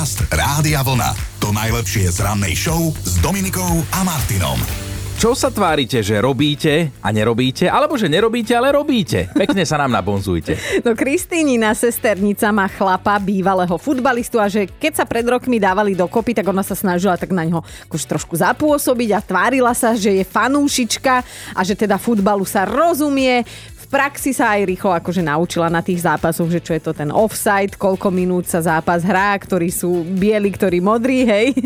Podcast Rádia Vlna. To najlepšie z rannej show s Dominikou a Martinom. Čo sa tvárite, že robíte a nerobíte, alebo že nerobíte, ale robíte? Pekne sa nám nabonzujte. No Kristýnina sesternica má chlapa, bývalého futbalistu a že keď sa pred rokmi dávali dokopy, tak ona sa snažila tak na ňo akože trošku zapôsobiť a tvárila sa, že je fanúšička a že teda futbalu sa rozumie praxi sa aj rýchlo akože naučila na tých zápasoch, že čo je to ten offside, koľko minút sa zápas hrá, ktorí sú bieli, ktorí modrí, hej.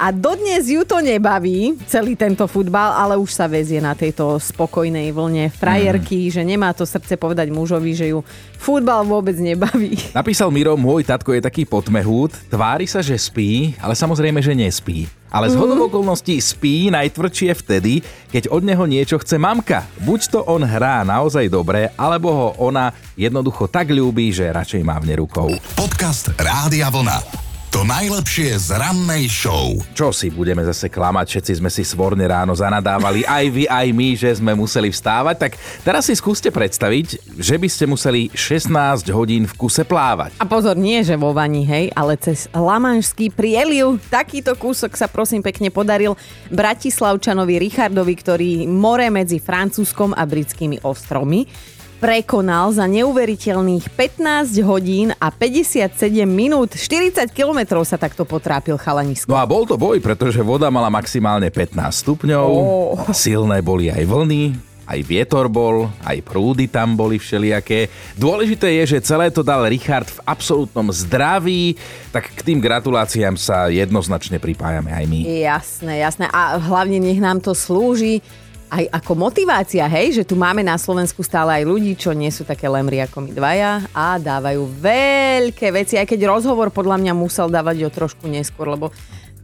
A dodnes ju to nebaví, celý tento futbal, ale už sa vezie na tejto spokojnej vlne frajerky, mm. že nemá to srdce povedať mužovi, že ju futbal vôbec nebaví. Napísal Miro, môj tatko je taký potmehút, tvári sa, že spí, ale samozrejme, že nespí. Ale z hodou okolností spí najtvrdšie vtedy, keď od neho niečo chce mamka. Buď to on hrá naozaj dobre, alebo ho ona jednoducho tak ľúbi, že radšej mávne rukou. Podcast Rádia Vlna. To najlepšie z rannej show. Čo si budeme zase klamať, všetci sme si svorne ráno zanadávali, aj vy, aj my, že sme museli vstávať, tak teraz si skúste predstaviť, že by ste museli 16 hodín v kuse plávať. A pozor, nie že vo vani, hej, ale cez Lamanšský prieliv. Takýto kúsok sa prosím pekne podaril Bratislavčanovi Richardovi, ktorý more medzi Francúzskom a britskými ostrovmi prekonal za neuveriteľných 15 hodín a 57 minút. 40 kilometrov sa takto potrápil chalanisko. No a bol to boj, pretože voda mala maximálne 15 stupňov, oh. silné boli aj vlny, aj vietor bol, aj prúdy tam boli všelijaké. Dôležité je, že celé to dal Richard v absolútnom zdraví, tak k tým gratuláciám sa jednoznačne pripájame aj my. Jasné, jasné. A hlavne nech nám to slúži aj ako motivácia, hej, že tu máme na Slovensku stále aj ľudí, čo nie sú také lemri ako my dvaja a dávajú veľké veci, aj keď rozhovor podľa mňa musel dávať o trošku neskôr, lebo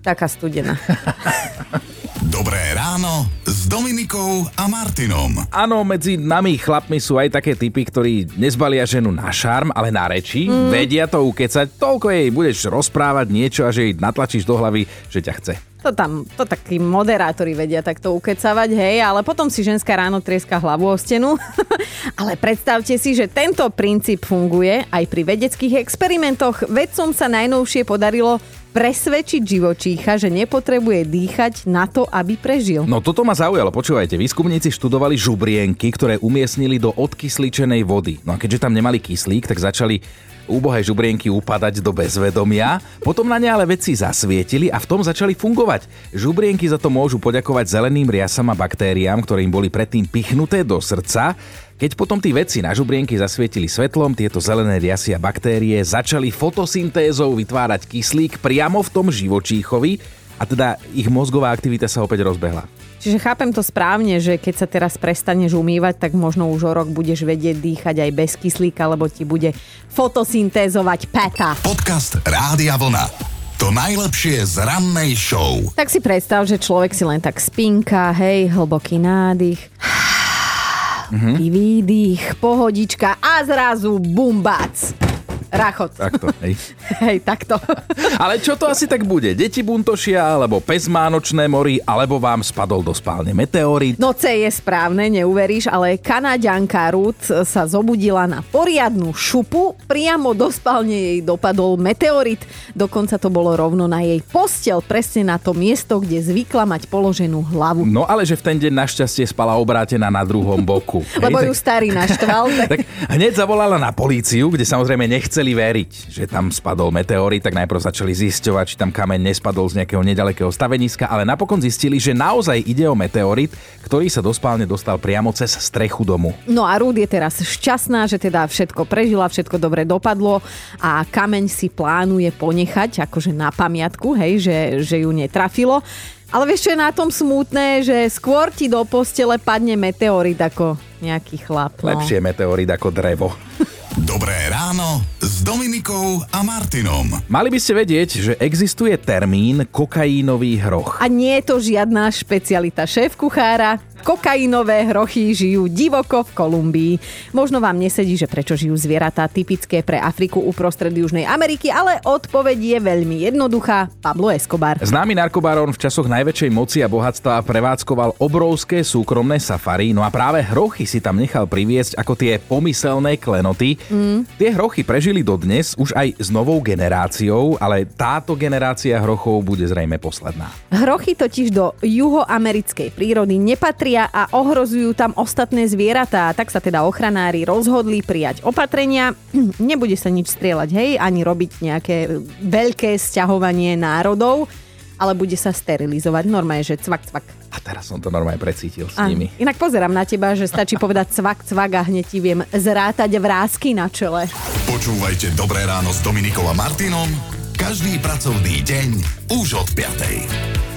taká studená. Dobré ráno s Dominikou a Martinom. Áno, medzi nami chlapmi sú aj také typy, ktorí nezbalia ženu na šarm, ale na reči. Mm. Vedia to ukecať, toľko jej budeš rozprávať niečo a že jej natlačíš do hlavy, že ťa chce. To tam, to takí moderátori vedia takto ukecavať, hej, ale potom si ženská ráno trieska hlavu o stenu. ale predstavte si, že tento princíp funguje aj pri vedeckých experimentoch. Vedcom sa najnovšie podarilo presvedčiť živočícha, že nepotrebuje dýchať na to, aby prežil. No toto ma zaujalo, počúvajte, výskumníci študovali žubrienky, ktoré umiestnili do odkysličenej vody. No a keďže tam nemali kyslík, tak začali úbohé žubrienky upadať do bezvedomia, potom na ne ale vedci zasvietili a v tom začali fungovať. Žubrienky za to môžu poďakovať zeleným riasam a baktériám, ktoré im boli predtým pichnuté do srdca. Keď potom tí vedci na žubrienky zasvietili svetlom, tieto zelené riasy a baktérie začali fotosyntézou vytvárať kyslík priamo v tom živočíchovi a teda ich mozgová aktivita sa opäť rozbehla. Čiže chápem to správne, že keď sa teraz prestaneš umývať, tak možno už o rok budeš vedieť dýchať aj bez kyslíka, lebo ti bude fotosyntézovať peta. Podcast Rádia Vlna. To najlepšie z rannej show. Tak si predstav, že človek si len tak spinka, hej, hlboký nádych, mm-hmm. výdych, pohodička a zrazu bumbac. Rachot. Takto, hej. hej, takto. Ale čo to asi tak bude? Deti buntošia, alebo pes má nočné mori, alebo vám spadol do spálne meteorit? No C je správne, neuveríš, ale Kanaďanka Ruth sa zobudila na poriadnu šupu, priamo do spálne jej dopadol meteorit. Dokonca to bolo rovno na jej postel, presne na to miesto, kde zvykla mať položenú hlavu. No ale že v ten deň našťastie spala obrátená na druhom boku. Lebo hej, ju tak... starý naštval. Tak... tak hneď zavolala na políciu, kde samozrejme nechce nechceli veriť, že tam spadol meteorit, tak najprv začali zisťovať, či tam kameň nespadol z nejakého nedalekého staveniska, ale napokon zistili, že naozaj ide o meteorit, ktorý sa do spálne dostal priamo cez strechu domu. No a Rúd je teraz šťastná, že teda všetko prežila, všetko dobre dopadlo a kameň si plánuje ponechať akože na pamiatku, hej, že, že ju netrafilo. Ale vieš, čo je na tom smutné, že skôr ti do postele padne meteorit ako nejaký chlap. No. Lepšie meteorit ako drevo. Dobré ráno s Dominikou a Martinom. Mali by ste vedieť, že existuje termín kokaínový hroch. A nie je to žiadna špecialita šéf kuchára, Kokainové hrochy žijú divoko v Kolumbii. Možno vám nesedí, že prečo žijú zvieratá typické pre Afriku uprostred Južnej Ameriky, ale odpoveď je veľmi jednoduchá. Pablo Escobar. Známy narkobaron v časoch najväčšej moci a bohatstva prevádzkoval obrovské súkromné safari, no a práve hrochy si tam nechal priviesť ako tie pomyselné klenoty. Mm. Tie hrochy prežili dodnes už aj s novou generáciou, ale táto generácia hrochov bude zrejme posledná. Hrochy totiž do juhoamerickej prírody nepatria a ohrozujú tam ostatné zvieratá. Tak sa teda ochranári rozhodli prijať opatrenia. Nebude sa nič strieľať, hej, ani robiť nejaké veľké sťahovanie národov ale bude sa sterilizovať. Normálne, že cvak, cvak. A teraz som to normálne precítil s Áno. nimi. Inak pozerám na teba, že stačí povedať cvak, cvak a hneď ti viem zrátať vrázky na čele. Počúvajte Dobré ráno s Dominikom a Martinom každý pracovný deň už od 5.